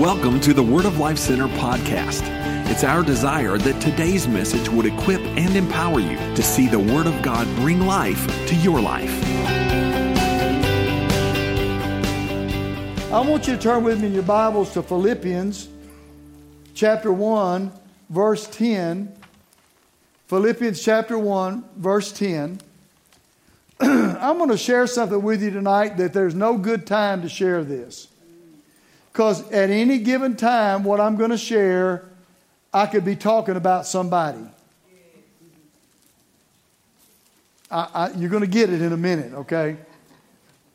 Welcome to the Word of Life Center podcast. It's our desire that today's message would equip and empower you to see the Word of God bring life to your life. I want you to turn with me in your Bibles to Philippians chapter 1, verse 10. Philippians chapter 1, verse 10. I'm going to share something with you tonight that there's no good time to share this. Because at any given time, what I'm going to share, I could be talking about somebody. I, I, you're going to get it in a minute, okay?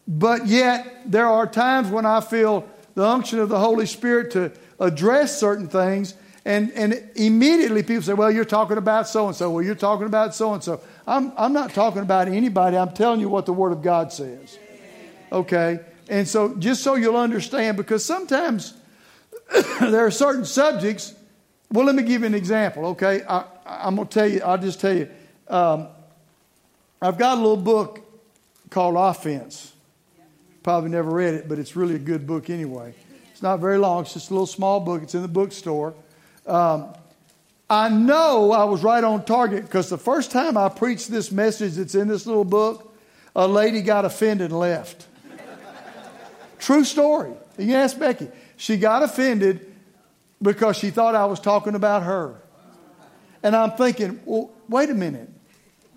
But yet, there are times when I feel the unction of the Holy Spirit to address certain things, and, and immediately people say, Well, you're talking about so and so. Well, you're talking about so and so. I'm, I'm not talking about anybody. I'm telling you what the Word of God says. Okay? And so, just so you'll understand, because sometimes there are certain subjects. Well, let me give you an example, okay? I, am going to tell you, I'll just tell you. Um, I've got a little book called Offense. Probably never read it, but it's really a good book anyway. It's not very long, it's just a little small book. It's in the bookstore. Um, I know I was right on target because the first time I preached this message that's in this little book, a lady got offended and left. True story. You ask Becky. She got offended because she thought I was talking about her. And I'm thinking, well, wait a minute.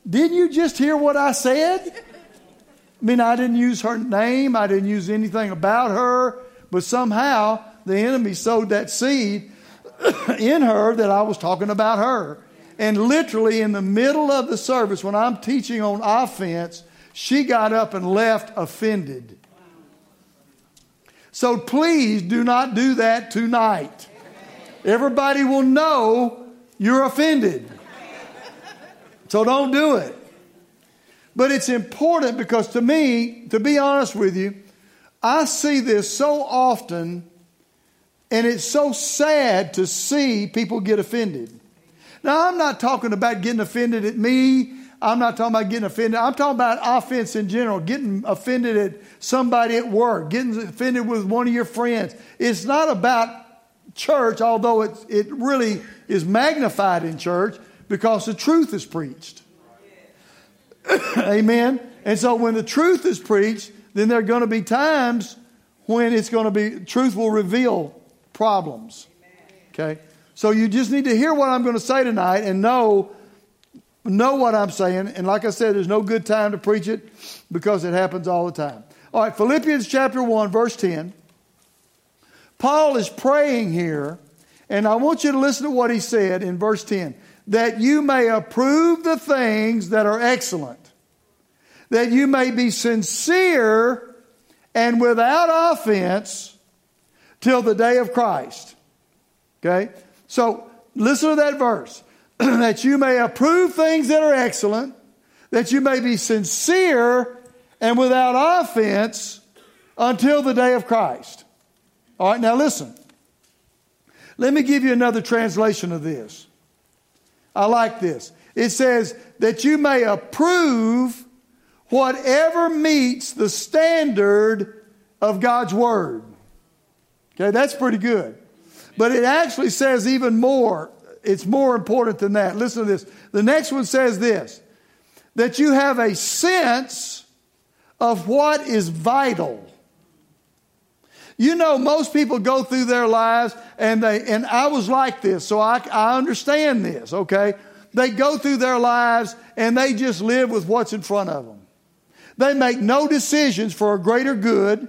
Didn't you just hear what I said? I mean, I didn't use her name, I didn't use anything about her, but somehow the enemy sowed that seed in her that I was talking about her. And literally in the middle of the service, when I'm teaching on offense, she got up and left offended. So please do not do that tonight. Everybody will know you're offended. So don't do it. But it's important because to me, to be honest with you, I see this so often, and it's so sad to see people get offended. Now, I'm not talking about getting offended at me I'm not talking about getting offended. I'm talking about offense in general, getting offended at somebody at work, getting offended with one of your friends. It's not about church, although it, it really is magnified in church because the truth is preached. Amen. And so when the truth is preached, then there are going to be times when it's going to be, truth will reveal problems. Okay? So you just need to hear what I'm going to say tonight and know know what I'm saying. And like I said, there's no good time to preach it because it happens all the time. All right, Philippians chapter 1, verse 10. Paul is praying here, and I want you to listen to what he said in verse 10 that you may approve the things that are excellent, that you may be sincere and without offense till the day of Christ. Okay? So listen to that verse. that you may approve things that are excellent, that you may be sincere and without offense until the day of Christ. All right, now listen. Let me give you another translation of this. I like this. It says that you may approve whatever meets the standard of God's Word. Okay, that's pretty good. But it actually says even more it's more important than that. Listen to this. The next one says this that you have a sense of what is vital. You know, most people go through their lives and they, and I was like this, so I, I understand this, okay? They go through their lives and they just live with what's in front of them. They make no decisions for a greater good.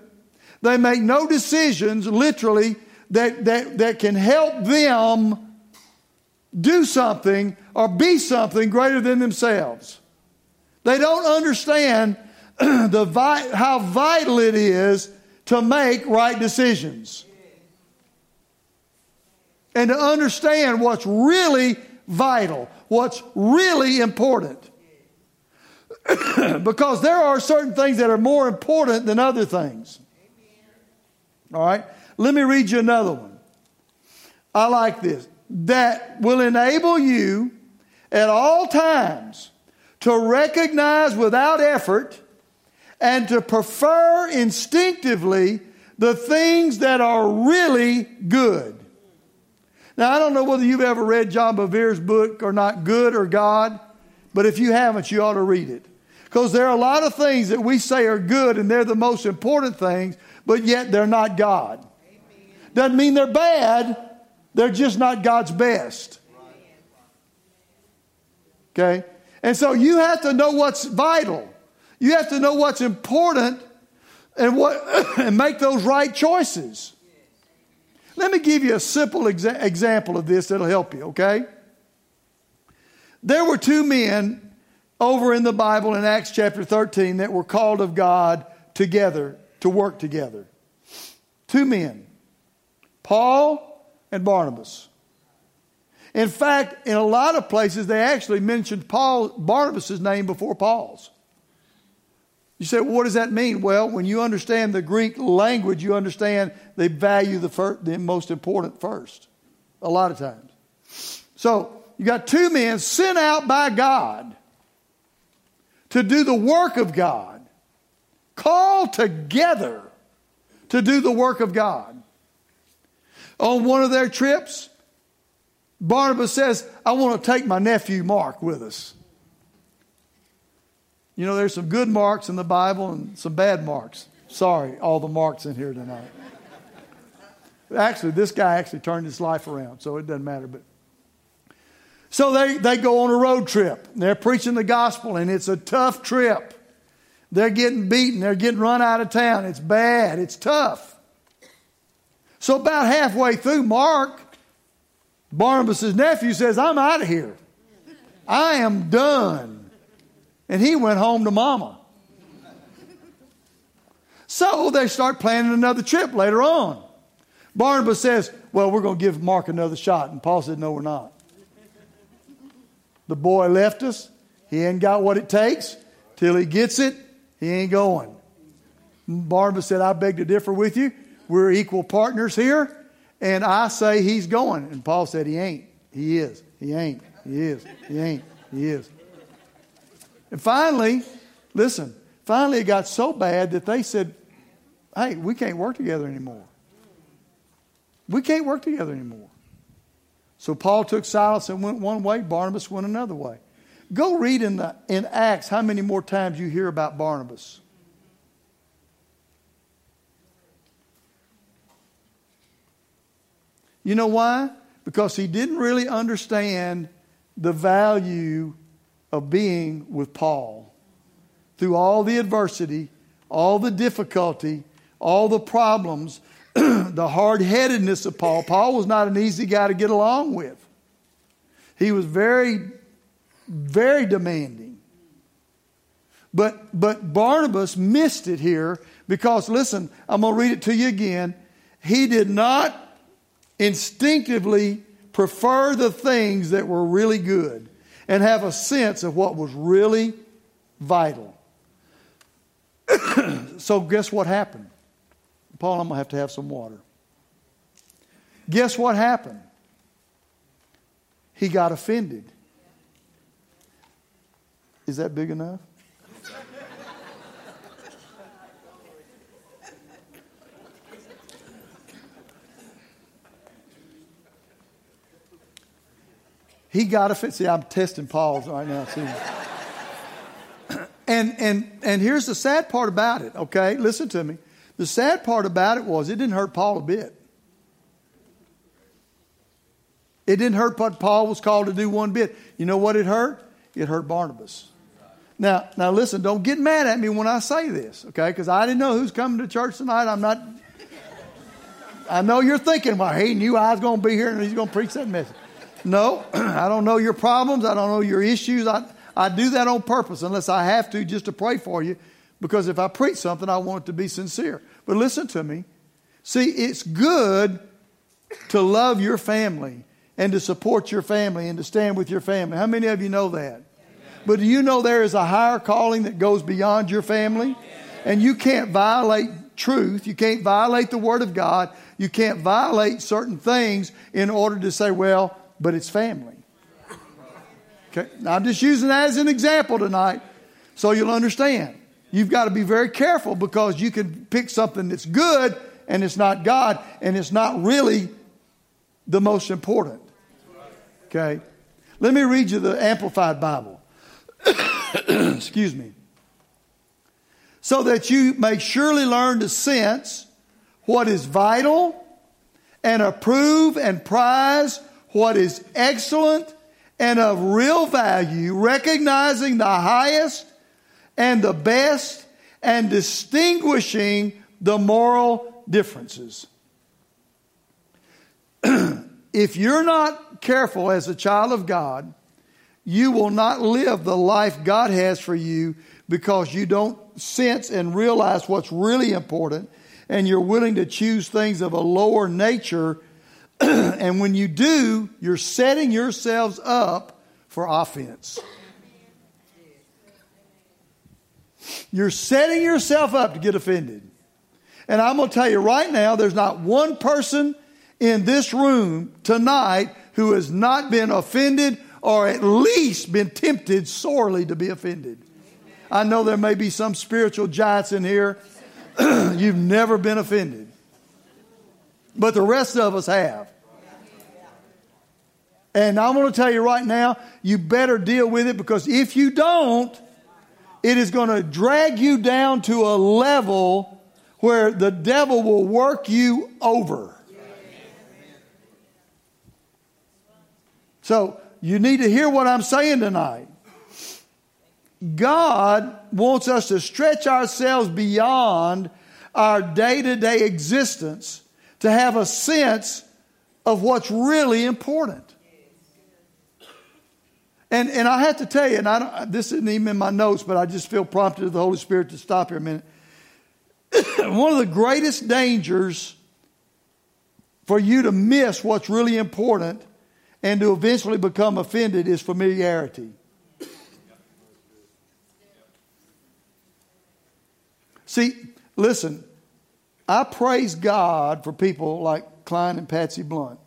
They make no decisions, literally, that, that, that can help them do something or be something greater than themselves. They don't understand the vi- how vital it is to make right decisions. And to understand what's really vital, what's really important. because there are certain things that are more important than other things. All right? Let me read you another one. I like this that will enable you at all times to recognize without effort and to prefer instinctively the things that are really good. Now, I don't know whether you've ever read John Bevere's book or not, Good or God, but if you haven't, you ought to read it. Because there are a lot of things that we say are good and they're the most important things, but yet they're not God. Doesn't mean they're bad, they're just not God's best. Okay? And so you have to know what's vital. You have to know what's important and what and make those right choices. Let me give you a simple exa- example of this that'll help you, okay? There were two men over in the Bible in Acts chapter 13 that were called of God together to work together. Two men, Paul and Barnabas. In fact, in a lot of places, they actually mentioned Paul, Barnabas' name before Paul's. You say, well, what does that mean? Well, when you understand the Greek language, you understand they value the, first, the most important first, a lot of times. So, you got two men sent out by God to do the work of God, called together to do the work of God. On one of their trips, Barnabas says, I want to take my nephew Mark with us. You know, there's some good marks in the Bible and some bad marks. Sorry, all the marks in here tonight. Actually, this guy actually turned his life around, so it doesn't matter. But so they, they go on a road trip. They're preaching the gospel, and it's a tough trip. They're getting beaten. They're getting run out of town. It's bad. It's tough. So about halfway through, Mark, Barnabas' nephew, says, I'm out of here. I am done. And he went home to mama. So they start planning another trip later on. Barnabas says, Well, we're going to give Mark another shot. And Paul said, No, we're not. The boy left us. He ain't got what it takes. Till he gets it, he ain't going. Barnabas said, I beg to differ with you. We're equal partners here. And I say he's going. And Paul said, He ain't. He is. He ain't. He is. He ain't. He is. And finally, listen, finally it got so bad that they said, hey, we can't work together anymore. We can't work together anymore. So Paul took Silas and went one way, Barnabas went another way. Go read in, the, in Acts how many more times you hear about Barnabas. You know why? Because he didn't really understand the value of being with Paul. Through all the adversity, all the difficulty, all the problems, the hard headedness of Paul. Paul was not an easy guy to get along with. He was very, very demanding. But, but Barnabas missed it here because, listen, I'm going to read it to you again. He did not instinctively prefer the things that were really good and have a sense of what was really vital. so, guess what happened? Paul, I'm going to have to have some water. Guess what happened? He got offended. Is that big enough? He got offended. See, I'm testing Paul's right now, too. and, and, and here's the sad part about it, okay? Listen to me. The sad part about it was it didn't hurt Paul a bit. It didn't hurt what Paul was called to do one bit. You know what it hurt? It hurt Barnabas. Now, now listen, don't get mad at me when I say this, okay? Because I didn't know who's coming to church tonight. I'm not. I know you're thinking, well, he knew I was going to be here and he's going to preach that message. No, I don't know your problems. I don't know your issues. I, I do that on purpose unless I have to just to pray for you because if I preach something, I want it to be sincere. But listen to me. See, it's good to love your family and to support your family and to stand with your family. How many of you know that? But do you know there is a higher calling that goes beyond your family? And you can't violate truth. You can't violate the Word of God. You can't violate certain things in order to say, well, but it's family. Okay? Now, I'm just using that as an example tonight so you'll understand. You've got to be very careful because you can pick something that's good and it's not God and it's not really the most important. Okay? Let me read you the Amplified Bible. Excuse me. So that you may surely learn to sense what is vital and approve and prize what is excellent and of real value, recognizing the highest and the best and distinguishing the moral differences. if you're not careful as a child of God, you will not live the life God has for you because you don't sense and realize what's really important and you're willing to choose things of a lower nature. and when you do, you're setting yourselves up for offense. You're setting yourself up to get offended. And I'm going to tell you right now, there's not one person in this room tonight who has not been offended or at least been tempted sorely to be offended. I know there may be some spiritual giants in here. You've never been offended. But the rest of us have. And I'm going to tell you right now, you better deal with it because if you don't, it is going to drag you down to a level where the devil will work you over. So you need to hear what I'm saying tonight. God wants us to stretch ourselves beyond our day to day existence to have a sense of what's really important. And, and I have to tell you, and I this isn't even in my notes, but I just feel prompted of the Holy Spirit to stop here a minute. One of the greatest dangers for you to miss what's really important and to eventually become offended is familiarity. See, listen, I praise God for people like Klein and Patsy Blunt.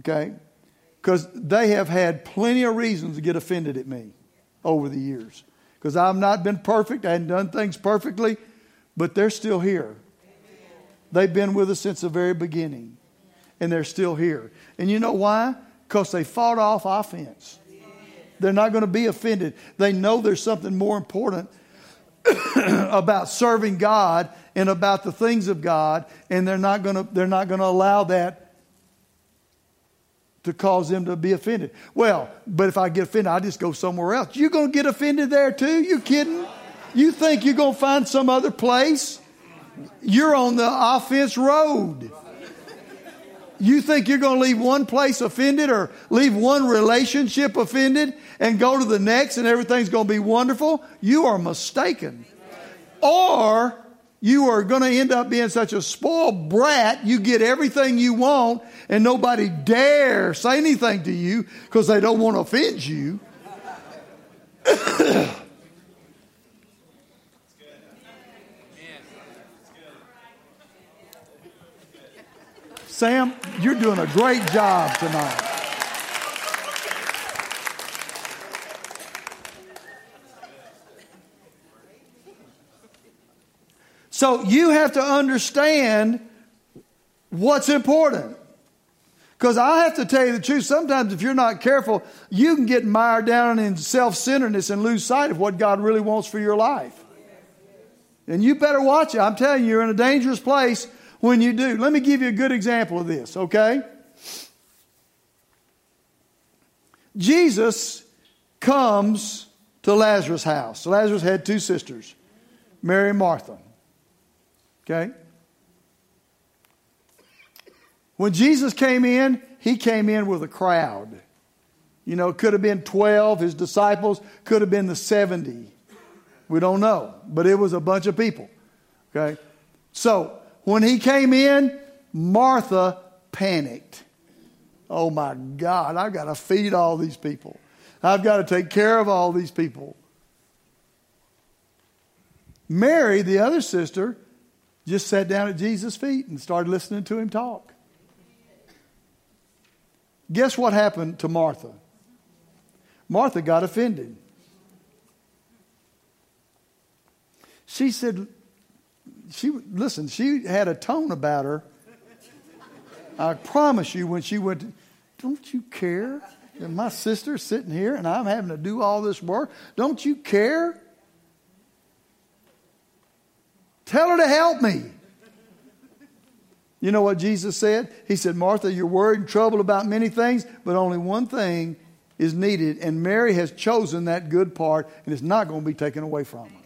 Okay? Because they have had plenty of reasons to get offended at me over the years. Because I've not been perfect, I hadn't done things perfectly, but they're still here. They've been with us since the very beginning, and they're still here. And you know why? Because they fought off offense. They're not going to be offended. They know there's something more important about serving God and about the things of God, and they're not going to they're not going to allow that to cause them to be offended. Well, but if I get offended, I just go somewhere else. You're going to get offended there too? You kidding? You think you're going to find some other place? You're on the offense road. You think you're going to leave one place offended or leave one relationship offended and go to the next and everything's going to be wonderful? You are mistaken. Or you are going to end up being such a spoiled brat, you get everything you want and nobody dare say anything to you because they don't want to offend you. Sam, you're doing a great job tonight. So you have to understand what's important. Because I have to tell you the truth, sometimes if you're not careful, you can get mired down in self centeredness and lose sight of what God really wants for your life. And you better watch it. I'm telling you, you're in a dangerous place when you do. Let me give you a good example of this, okay? Jesus comes to Lazarus' house. Lazarus had two sisters, Mary and Martha. Okay? When Jesus came in, he came in with a crowd. You know, it could have been 12, his disciples, could have been the 70. We don't know, but it was a bunch of people. Okay? So, when he came in, Martha panicked. Oh my God, I've got to feed all these people. I've got to take care of all these people. Mary, the other sister, just sat down at Jesus' feet and started listening to him talk. Guess what happened to Martha? Martha got offended. She said, she listen, she had a tone about her. I promise you, when she went, to, don't you care that my sister's sitting here and I'm having to do all this work? Don't you care? Tell her to help me. You know what Jesus said? He said, Martha, you're worried and troubled about many things, but only one thing is needed, and Mary has chosen that good part, and it's not going to be taken away from her.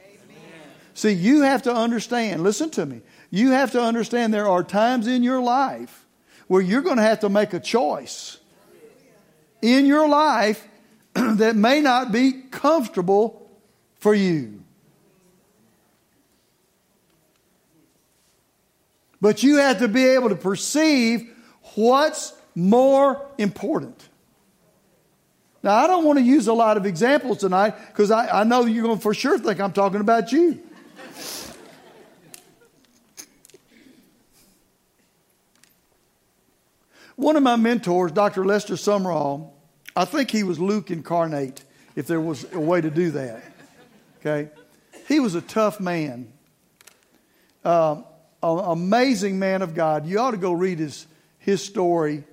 See, you have to understand, listen to me. You have to understand there are times in your life where you're going to have to make a choice in your life that may not be comfortable for you. But you have to be able to perceive what's more important. Now, I don't want to use a lot of examples tonight because I, I know you're going to for sure think I'm talking about you. One of my mentors, Dr. Lester Sumrall, I think he was Luke incarnate, if there was a way to do that. Okay? He was a tough man, an amazing man of God. You ought to go read his, his story.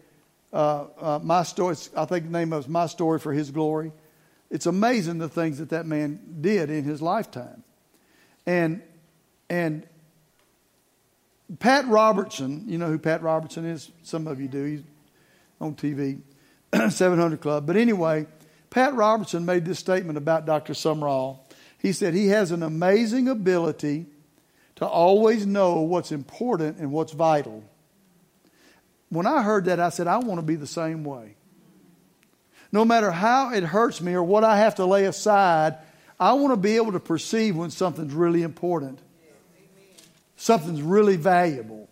Uh, uh, my story, I think the name of it was My Story for His Glory. It's amazing the things that that man did in his lifetime. And, and Pat Robertson, you know who Pat Robertson is? Some of you do. He's on TV, 700 Club. But anyway, Pat Robertson made this statement about Dr. Sumrall. He said he has an amazing ability to always know what's important and what's vital. When I heard that, I said, I want to be the same way. No matter how it hurts me or what I have to lay aside, I want to be able to perceive when something's really important something's really valuable.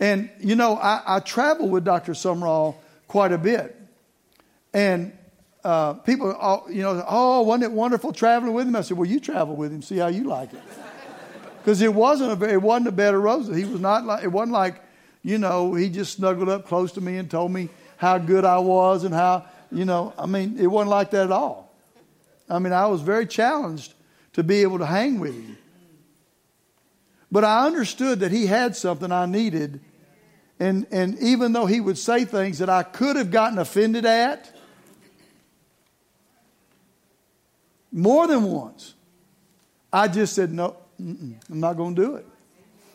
And, you know, I, I travel with Dr. Sumrall quite a bit. And uh, people, all, you know, oh, wasn't it wonderful traveling with him? I said, well, you travel with him, see how you like it. Because it wasn't a, it wasn't a bed of roses. He was not like, it wasn't like, you know, he just snuggled up close to me and told me how good I was and how, you know, I mean, it wasn't like that at all. I mean, I was very challenged to be able to hang with him. But I understood that he had something I needed. And, and even though he would say things that I could have gotten offended at, more than once, I just said, no, I'm not going to do it.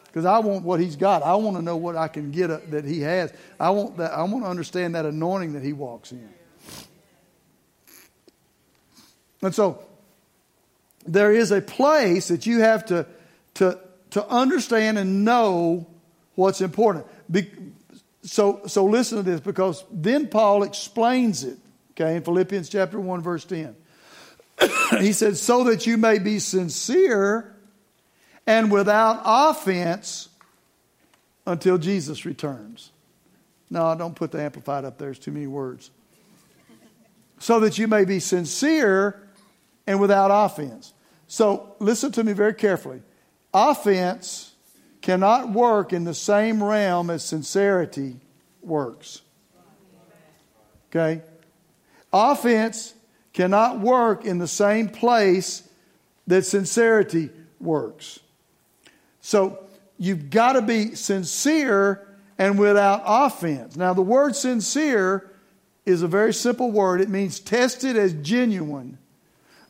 Because I want what he's got. I want to know what I can get uh, that he has. I want, that, I want to understand that anointing that he walks in. And so there is a place that you have to, to, to understand and know what's important. Be, so, so listen to this because then Paul explains it, okay, in Philippians chapter 1, verse 10. he said, So that you may be sincere and without offense until Jesus returns. No, don't put the Amplified up there, it's too many words. So that you may be sincere and without offense. So listen to me very carefully. Offense cannot work in the same realm as sincerity works. Okay? Offense cannot work in the same place that sincerity works. So you've got to be sincere and without offense. Now, the word sincere is a very simple word, it means tested as genuine.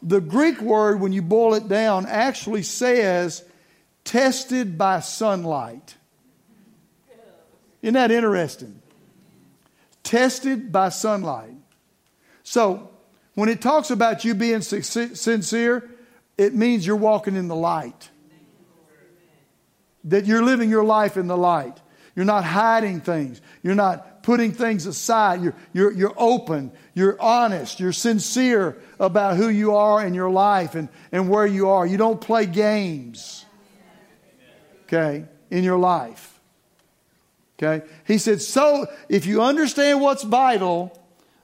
The Greek word, when you boil it down, actually says tested by sunlight. Isn't that interesting? Tested by sunlight. So, when it talks about you being sincere, it means you're walking in the light. That you're living your life in the light. You're not hiding things. You're not putting things aside. You're, you're, you're open. You're honest. You're sincere about who you are in your life and, and where you are. You don't play games okay, in your life. Okay? He said, so if you understand what's vital,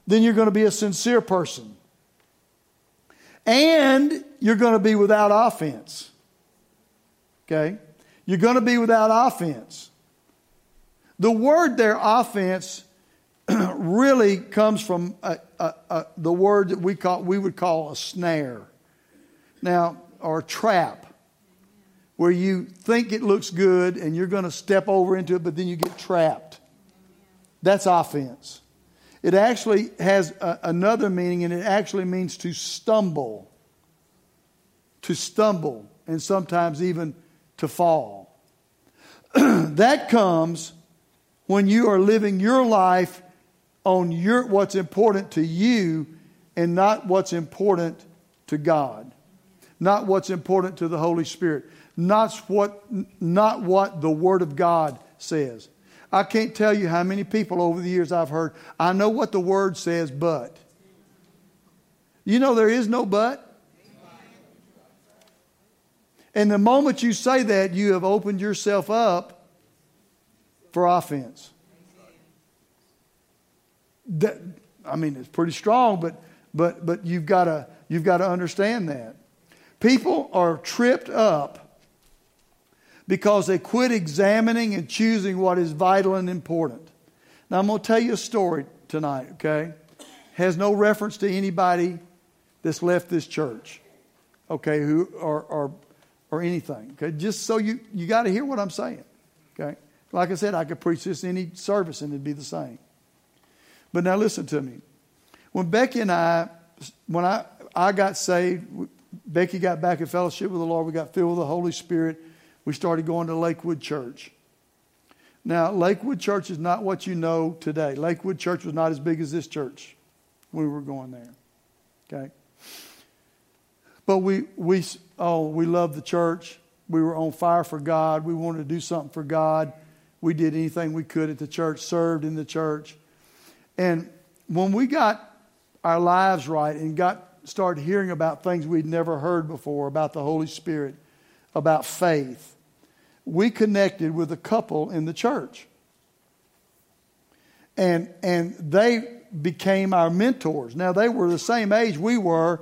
then you're going to be a sincere person. And you're going to be without offense. Okay? You're going to be without offense. The word there, offense, really comes from a, a, a, the word that we, call, we would call a snare. Now, or trap. where you think it looks good and you're going to step over into it, but then you get trapped. That's offense. It actually has a, another meaning, and it actually means to stumble. To stumble, and sometimes even to fall. that comes when you are living your life on your, what's important to you and not what's important to God, not what's important to the Holy Spirit, not what, not what the Word of God says. I can't tell you how many people over the years I've heard, I know what the Word says, but. You know, there is no but. And the moment you say that, you have opened yourself up for offense. That, I mean, it's pretty strong, but, but, but you've got to you've got to understand that. People are tripped up because they quit examining and choosing what is vital and important. Now, I'm going to tell you a story tonight, okay? Has no reference to anybody that's left this church, okay, who or, or, or anything, okay? Just so you, you got to hear what I'm saying, okay? Like I said, I could preach this in any service and it'd be the same. But now listen to me. When Becky and I, when I, I got saved, Becky got back in fellowship with the Lord, we got filled with the Holy Spirit, we started going to Lakewood Church. Now, Lakewood Church is not what you know today. Lakewood Church was not as big as this church when we were going there. Okay? But we, we, oh, we loved the church. We were on fire for God. We wanted to do something for God. We did anything we could at the church, served in the church. And when we got our lives right and got started hearing about things we'd never heard before about the Holy Spirit, about faith, we connected with a couple in the church. And, and they became our mentors. Now, they were the same age we were,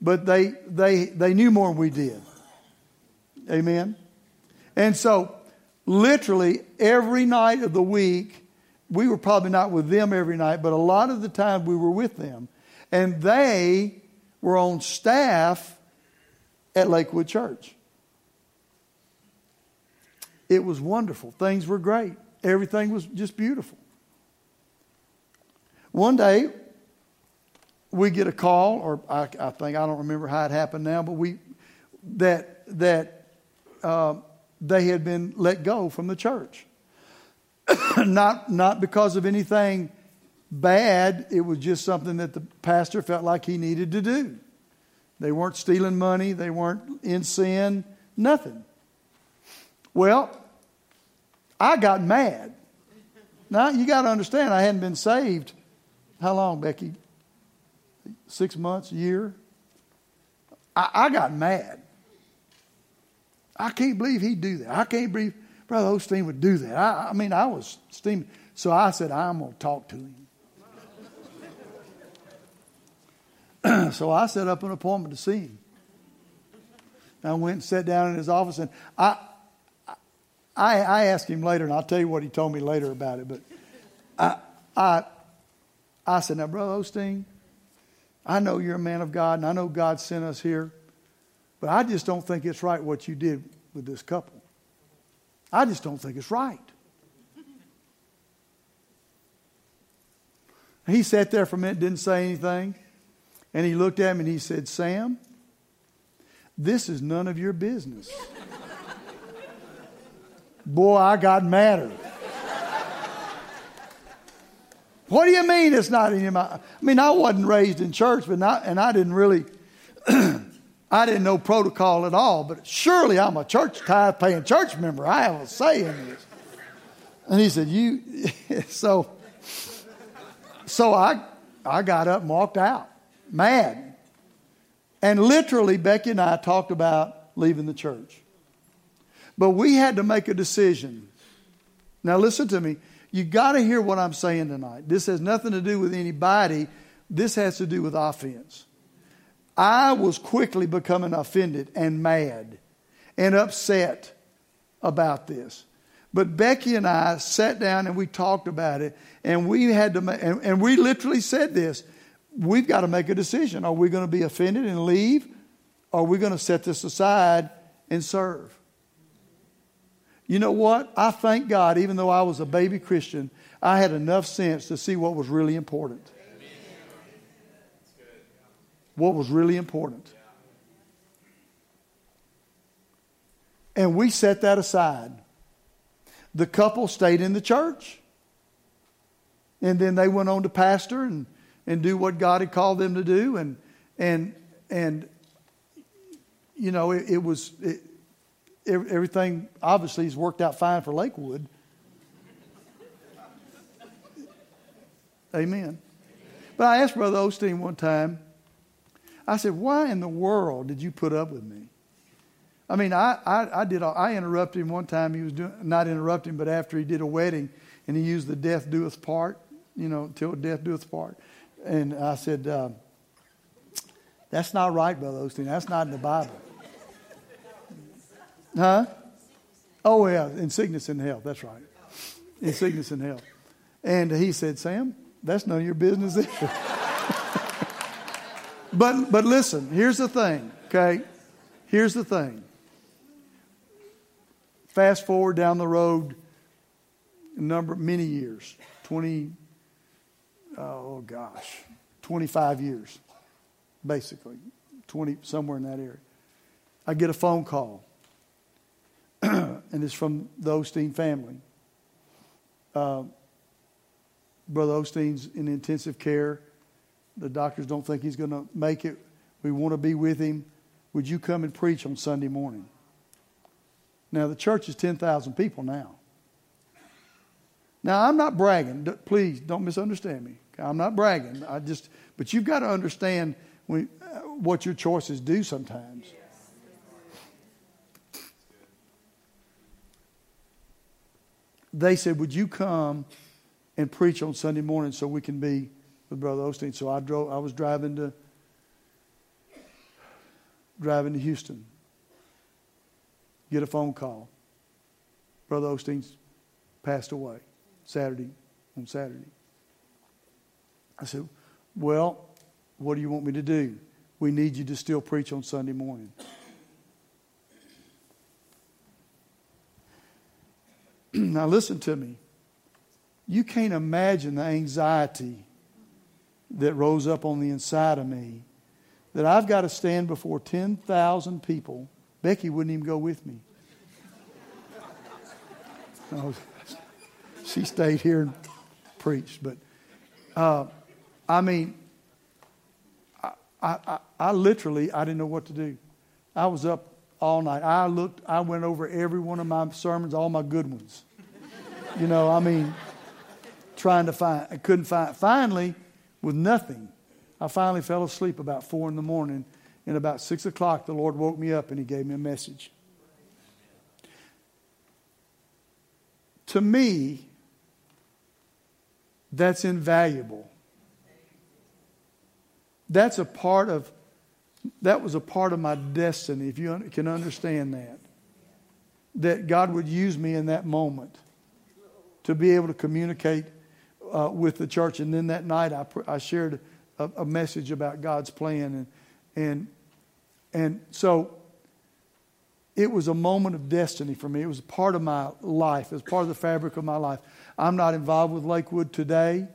but they, they, they knew more than we did. Amen? And so, literally, every night of the week, we were probably not with them every night, but a lot of the time we were with them. And they were on staff at Lakewood Church. It was wonderful. Things were great. Everything was just beautiful. One day, we get a call, or I, I think I don't remember how it happened now, but we that that uh, they had been let go from the church. not not because of anything bad. It was just something that the pastor felt like he needed to do. They weren't stealing money. They weren't in sin. Nothing. Well, I got mad. Now, you got to understand, I hadn't been saved. How long, Becky? Six months, year? I, I got mad. I can't believe he'd do that. I can't believe Brother Osteen would do that. I, I mean, I was steaming. So I said, I'm going to talk to him. so I set up an appointment to see him. I went and sat down in his office, and I, I, I asked him later, and I'll tell you what he told me later about it. But I, I, I said, Now, Brother Osteen, I know you're a man of God, and I know God sent us here, but I just don't think it's right what you did with this couple. I just don't think it's right. He sat there for a minute, didn't say anything, and he looked at me and he said, Sam, this is none of your business. Boy, I got madder. What do you mean it's not in my? I mean, I wasn't raised in church, but not, and I didn't really, I didn't know protocol at all. But surely I'm a church tithe paying church member. I have a say in this. And he said, "You." so, so I, I got up and walked out, mad. And literally, Becky and I talked about leaving the church. But we had to make a decision. Now, listen to me. You got to hear what I'm saying tonight. This has nothing to do with anybody, this has to do with offense. I was quickly becoming offended and mad and upset about this. But Becky and I sat down and we talked about it, and we had to, and, and we literally said this: we've got to make a decision. Are we going to be offended and leave? Or are we going to set this aside and serve? You know what? I thank God, even though I was a baby Christian, I had enough sense to see what was really important. What was really important. And we set that aside. The couple stayed in the church. And then they went on to pastor and, and do what God had called them to do. And, and, and you know, it, it was, it, everything obviously has worked out fine for Lakewood. Amen. But I asked Brother Osteen one time, I said, why in the world did you put up with me? I mean, I, I, I did. I interrupted him one time. He was doing not interrupting, but after he did a wedding, and he used the "death doeth part," you know, till death doeth part. And I said, uh, "That's not right, Brother Osteen. That's not in the Bible." Huh? Oh yeah, in sickness and health. That's right. In sickness and health. And he said, "Sam, that's none of your business." but but listen, here's the thing. Okay, here's the thing. Fast forward down the road, number many years, twenty. Oh gosh, twenty-five years, basically, twenty somewhere in that area. I get a phone call and it's from the Osteen family. Uh, Brother Osteen's in intensive care. The doctors don't think he's going to make it. We want to be with him. Would you come and preach on Sunday morning? Now, the church is 10,000 people now. Now, I'm not bragging. Please don't misunderstand me. I'm not bragging. I just, but you've got to understand when, uh, what your choices do sometimes. They said, Would you come and preach on Sunday morning so we can be with Brother Osteen? So I drove I was driving to driving to Houston. Get a phone call. Brother Osteen's passed away Saturday on Saturday. I said, Well, what do you want me to do? We need you to still preach on Sunday morning. now, listen to me. You can't imagine the anxiety that rose up on the inside of me that I've got to stand before 10,000 people. Becky wouldn't even go with me. Oh, she stayed here and preached. But uh, I mean, I, I, I literally, I didn't know what to do. I was up all night. I looked, I went over every one of my sermons, all my good ones. You know, I mean, trying to find, I couldn't find. Finally, with nothing, I finally fell asleep about four in the morning. And about six o'clock, the Lord woke me up and He gave me a message. To me, that's invaluable. That's a part of, that was a part of my destiny, if you can understand that. That God would use me in that moment to be able to communicate uh, with the church. And then that night, I, I shared a, a, message about God's plan, and and and so it was a moment of destiny for me. It was a part of my life. It was part of the fabric of my life. I'm not involved with Lakewood today.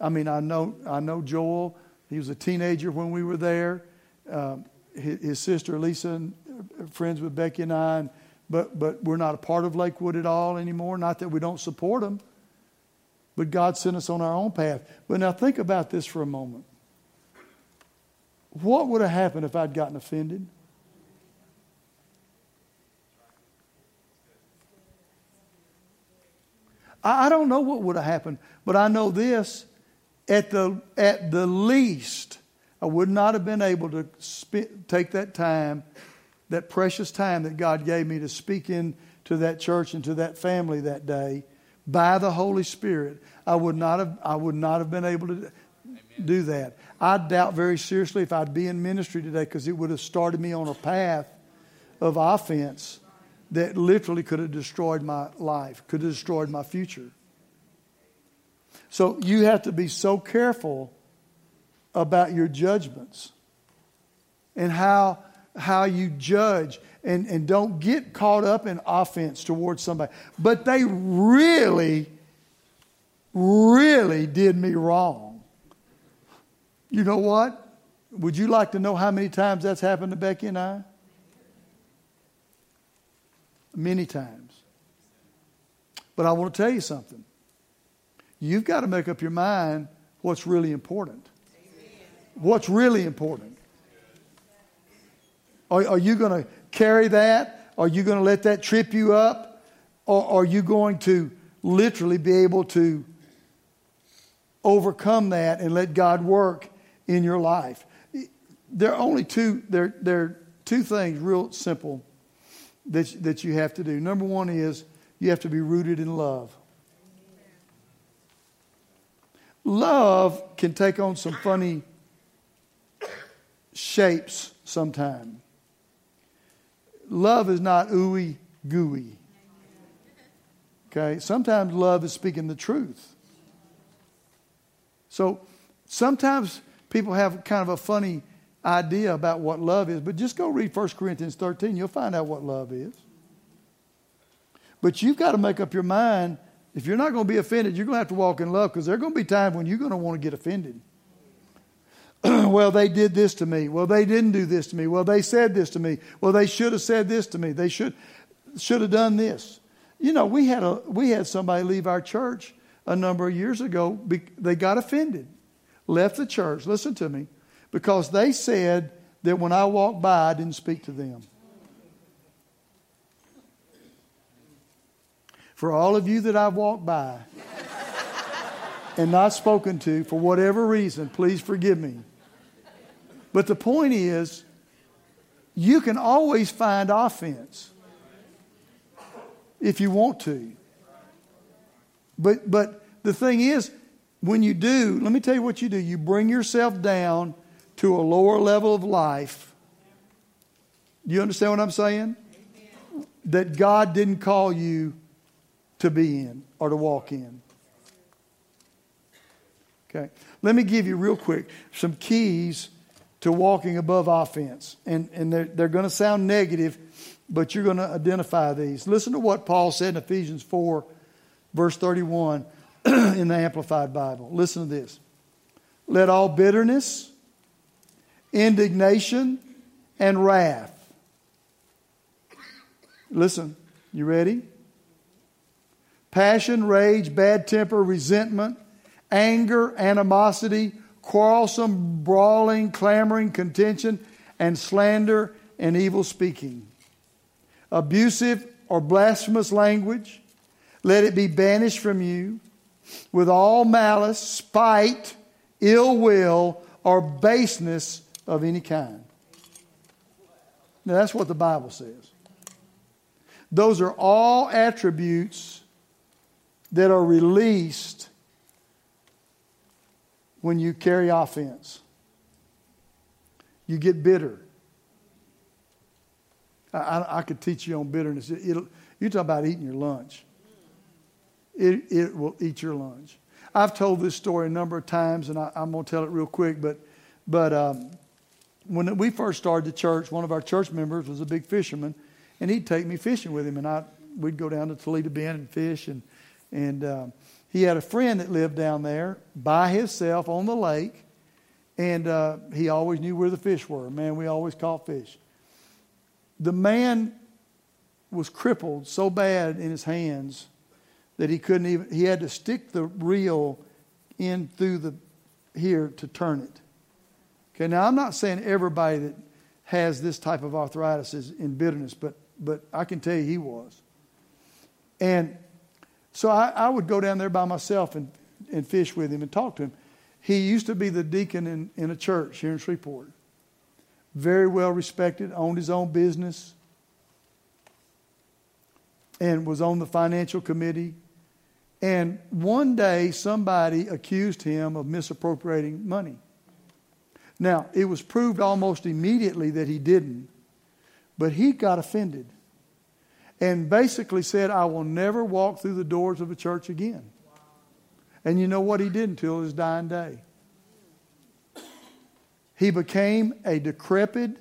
I mean, I know I know Joel. He was a teenager when we were there. Um, his, his, sister Lisa, and, uh, friends with Becky and I. And, but, but we're not a part of Lakewood at all anymore. Not that we don't support them, but God sent us on our own path. But now think about this for a moment. What would have happened if I'd gotten offended? I don't know what would have happened, but I know this. At the, at the least, I would not have been able to take that time that precious time that God gave me to speak in to that church and to that family that day by the Holy Spirit, I would not have, I would not have been able to do that. I doubt very seriously if I'd be in ministry today because it would have started me on a path of offense that literally could have destroyed my life, could have destroyed my future. So you have to be so careful about your judgments and how how you judge and, and don't get caught up in offense towards somebody. But they really, really did me wrong. You know what? Would you like to know how many times that's happened to Becky and I? Many times. But I want to tell you something. You've got to make up your mind what's really important. What's really important. Are, are you going to carry that? Are you going to let that trip you up? Or are you going to literally be able to overcome that and let God work in your life? There are only two, there, there are two things real simple that, that you have to do. Number one is you have to be rooted in love. Love can take on some funny shapes sometime. Love is not ooey gooey. Okay? Sometimes love is speaking the truth. So sometimes people have kind of a funny idea about what love is, but just go read 1 Corinthians 13. You'll find out what love is. But you've got to make up your mind if you're not going to be offended, you're going to have to walk in love because there are going to be times when you're going to want to get offended. well, they did this to me. Well, they didn't do this to me. Well, they said this to me. Well, they should have said this to me. They should should have done this. You know, we had a we had somebody leave our church a number of years ago. They got offended, left the church. Listen to me, because they said that when I walked by, I didn't speak to them. For all of you that I've walked by and not spoken to for whatever reason, please forgive me. But the point is, you can always find offense if you want to. But, but the thing is, when you do, let me tell you what you do. You bring yourself down to a lower level of life. Do you understand what I'm saying? That God didn't call you to be in or to walk in. Okay. Let me give you real quick some keys to walking above offense. And, and they're, they're going to sound negative, but you're going to identify these. Listen to what Paul said in Ephesians 4, verse 31 in the Amplified Bible. Listen to this. Let all bitterness, indignation, and wrath. Listen, you ready? Passion, rage, bad temper, resentment, anger, animosity, quarrelsome, brawling, clamoring, contention, and slander and evil speaking. Abusive or blasphemous language, let it be banished from you with all malice, spite, ill will, or baseness of any kind. Now, that's what the Bible says. Those are all attributes that are released when you carry offense. You get bitter. I, I, I could teach you on bitterness. It, you talk about eating your lunch. It, it will eat your lunch. I've told this story a number of times, and I, am going to tell it real quick. But, but um, when we first started the church, one of our church members was a big fisherman, and he'd take me fishing with him, and I we'd go down to Toledo Bend and fish, and and uh, he had a friend that lived down there by himself on the lake, and uh, he always knew where the fish were. Man, we always caught fish. The man was crippled so bad in his hands that he couldn't even, he had to stick the reel in through the here to turn it. Okay, now I'm not saying everybody that has this type of arthritis is in bitterness, but but I can tell you he was. And so I, I, would go down there by myself and, and fish with him and talk to him. He used to be the deacon in, in a church here in Shreveport. Very well respected, owned his own business, and was on the financial committee. And one day, somebody accused him of misappropriating money. Now, it was proved almost immediately that he didn't, but he got offended and basically said, I will never walk through the doors of a church again. And you know what he did until his dying day? He became a decrepit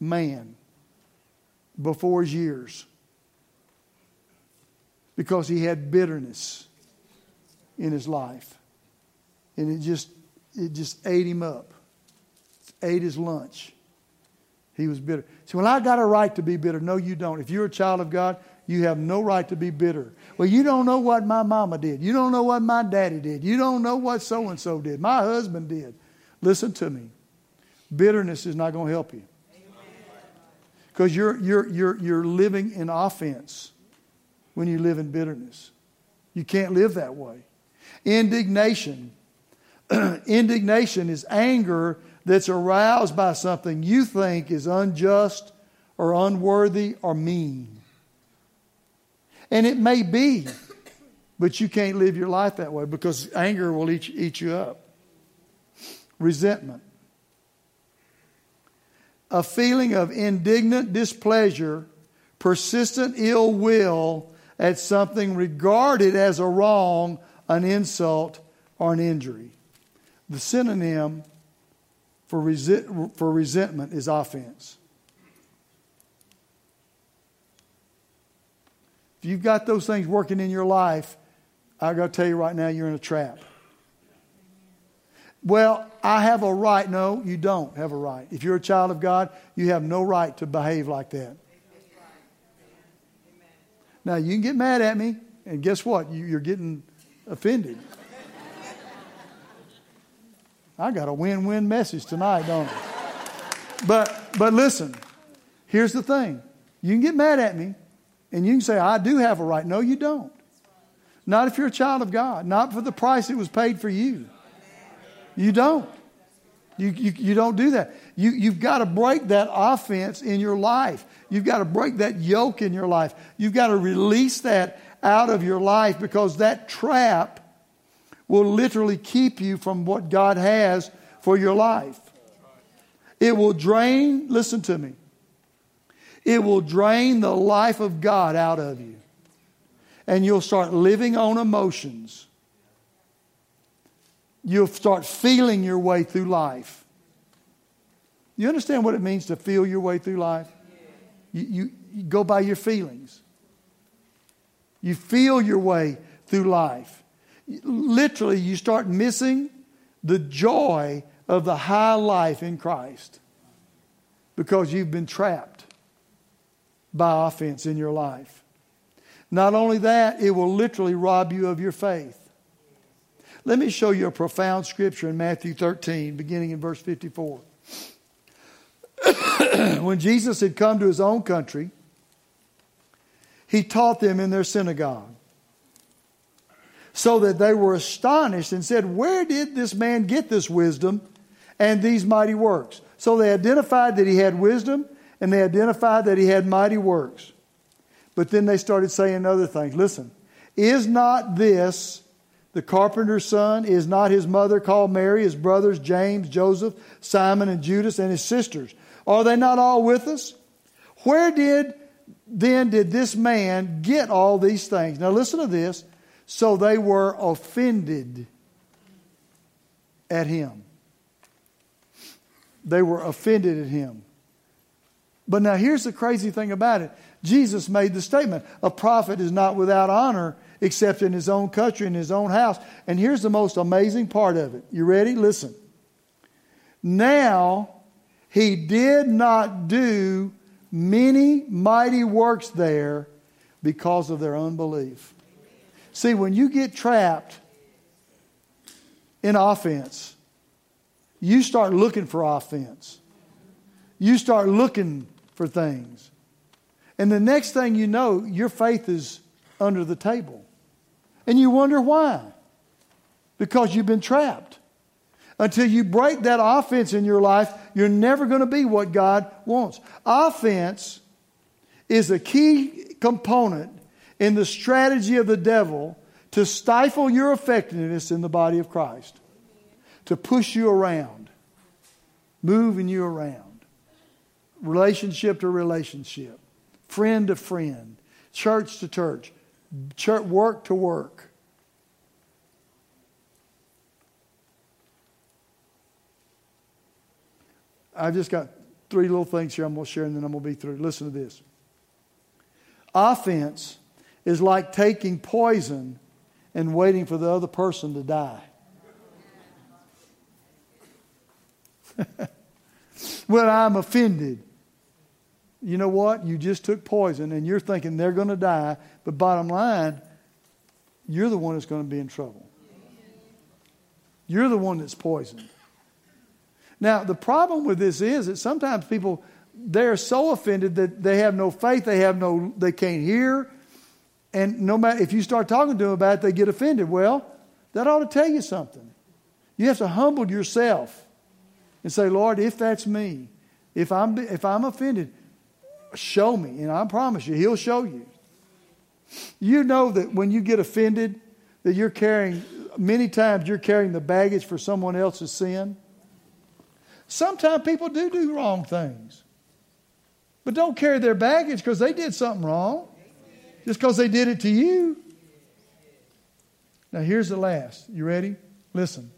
man before his years because he had bitterness in his life. And it just it just ate him up. ate his lunch. He was bitter. See, well, I got a right to be bitter. No, you don't. If you're a child of God, you have no right to be bitter. Well, you don't know what my mama did. You don't know what my daddy did. You don't know what so and so did. My husband did. Listen to me. Bitterness is not going to help you. Because you're, you're, you're, you're living in offense when you live in bitterness. You can't live that way. Indignation. Indignation is anger that's aroused by something you think is unjust or unworthy or mean. And it may be, but you can't live your life that way because anger will eat, eat you up. Resentment. A feeling of indignant displeasure, persistent ill will at something regarded as a wrong, an insult, or an injury. The synonym for, resi- for resentment is offense. If you've got those things working in your life, I got to tell you right now, you're in a trap. Well, I have a right. No, you don't have a right. If you're a child of God, you have no right to behave like that. Now, you can get mad at me, and guess what? You, are getting offended. I got a win win message tonight, don't I? But, but listen, here's the thing you can get mad at me, and you can say, I do have a right. No, you don't. Not if you're a child of God, not for the price it was paid for you. You don't. You, you, you don't do that. You, you've got to break that offense in your life. You've got to break that yoke in your life. You've got to release that out of your life because that trap will literally keep you from what God has for your life. It will drain, listen to me, it will drain the life of God out of you. And you'll start living on emotions. You'll start feeling your way through life. You understand what it means to feel your way through life? You, you, you go by your feelings. You feel your way through life. Literally, you start missing the joy of the high life in Christ because you've been trapped by offense in your life. Not only that, it will literally rob you of your faith. Let me show you a profound scripture in Matthew 13, beginning in verse 54. when Jesus had come to his own country, he taught them in their synagogue. So that they were astonished and said, Where did this man get this wisdom and these mighty works? So they identified that he had wisdom and they identified that he had mighty works. But then they started saying other things. Listen, is not this the carpenter's son? Is not his mother called Mary, his brothers James, Joseph, Simon, and Judas, and his sisters? Are they not all with us? Where did then did this man get all these things? Now listen to this. So they were offended at him. They were offended at him. But now here's the crazy thing about it. Jesus made the statement, a prophet is not without honor except in his own country, in his own house. And here's the most amazing part of it. You ready? Listen. Now he did not do many mighty works there because of their unbelief. See, when you get trapped in offense, you start looking for offense. You start looking for things. And the next thing you know, your faith is under the table. And you wonder why. Because you've been trapped. Until you break that offense in your life, you're never going to be what God wants. Offense is a key component in the strategy of the devil to stifle your effectiveness in the body of Christ, to push you around, moving you around, relationship to relationship, friend to friend, church to church, church work to work. I've just got three little things here I'm going to share and then I'm going to be through. Listen to this. Offense is like taking poison and waiting for the other person to die. when I'm offended, you know what? You just took poison and you're thinking they're going to die, but bottom line, you're the one that's going to be in trouble. You're the one that's poisoned. Now, the problem with this is that sometimes people they're so offended that they have no faith, they have no they can't hear. And no matter if you start talking to them about it, they get offended. Well, that ought to tell you something. You have to humble yourself and say, Lord, if that's me, if I'm if I'm offended, show me. And I promise you, He'll show you. You know that when you get offended, that you're carrying many times you're carrying the baggage for someone else's sin. Sometimes people do do wrong things. But don't carry their baggage because they did something wrong. Just because they did it to you. Now, here's the last. You ready? Listen.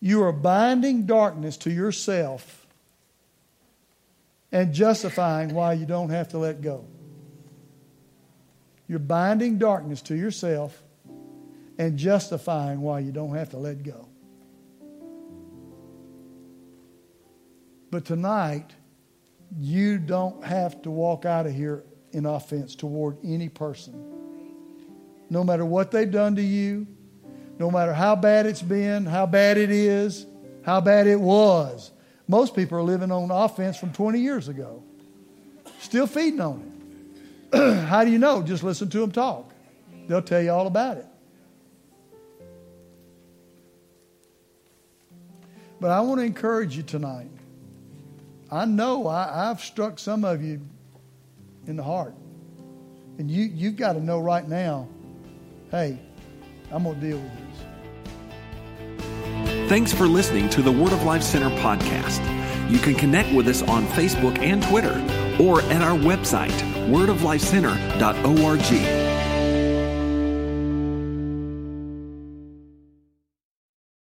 You are binding darkness to yourself and justifying why you don't have to let go. You're binding darkness to yourself and justifying why you don't have to let go. But tonight, you don't have to walk out of here in offense toward any person. No matter what they've done to you, no matter how bad it's been, how bad it is, how bad it was. Most people are living on offense from 20 years ago, still feeding on it. how do you know? Just listen to them talk, they'll tell you all about it. But I want to encourage you tonight I know I, have struck some of you in the heart. And you, you've got to know right now hey, I'm going to deal with this. Thanks for listening to the Word of Life Center podcast. You can connect with us on Facebook and Twitter or at our website, wordoflifecenter.org.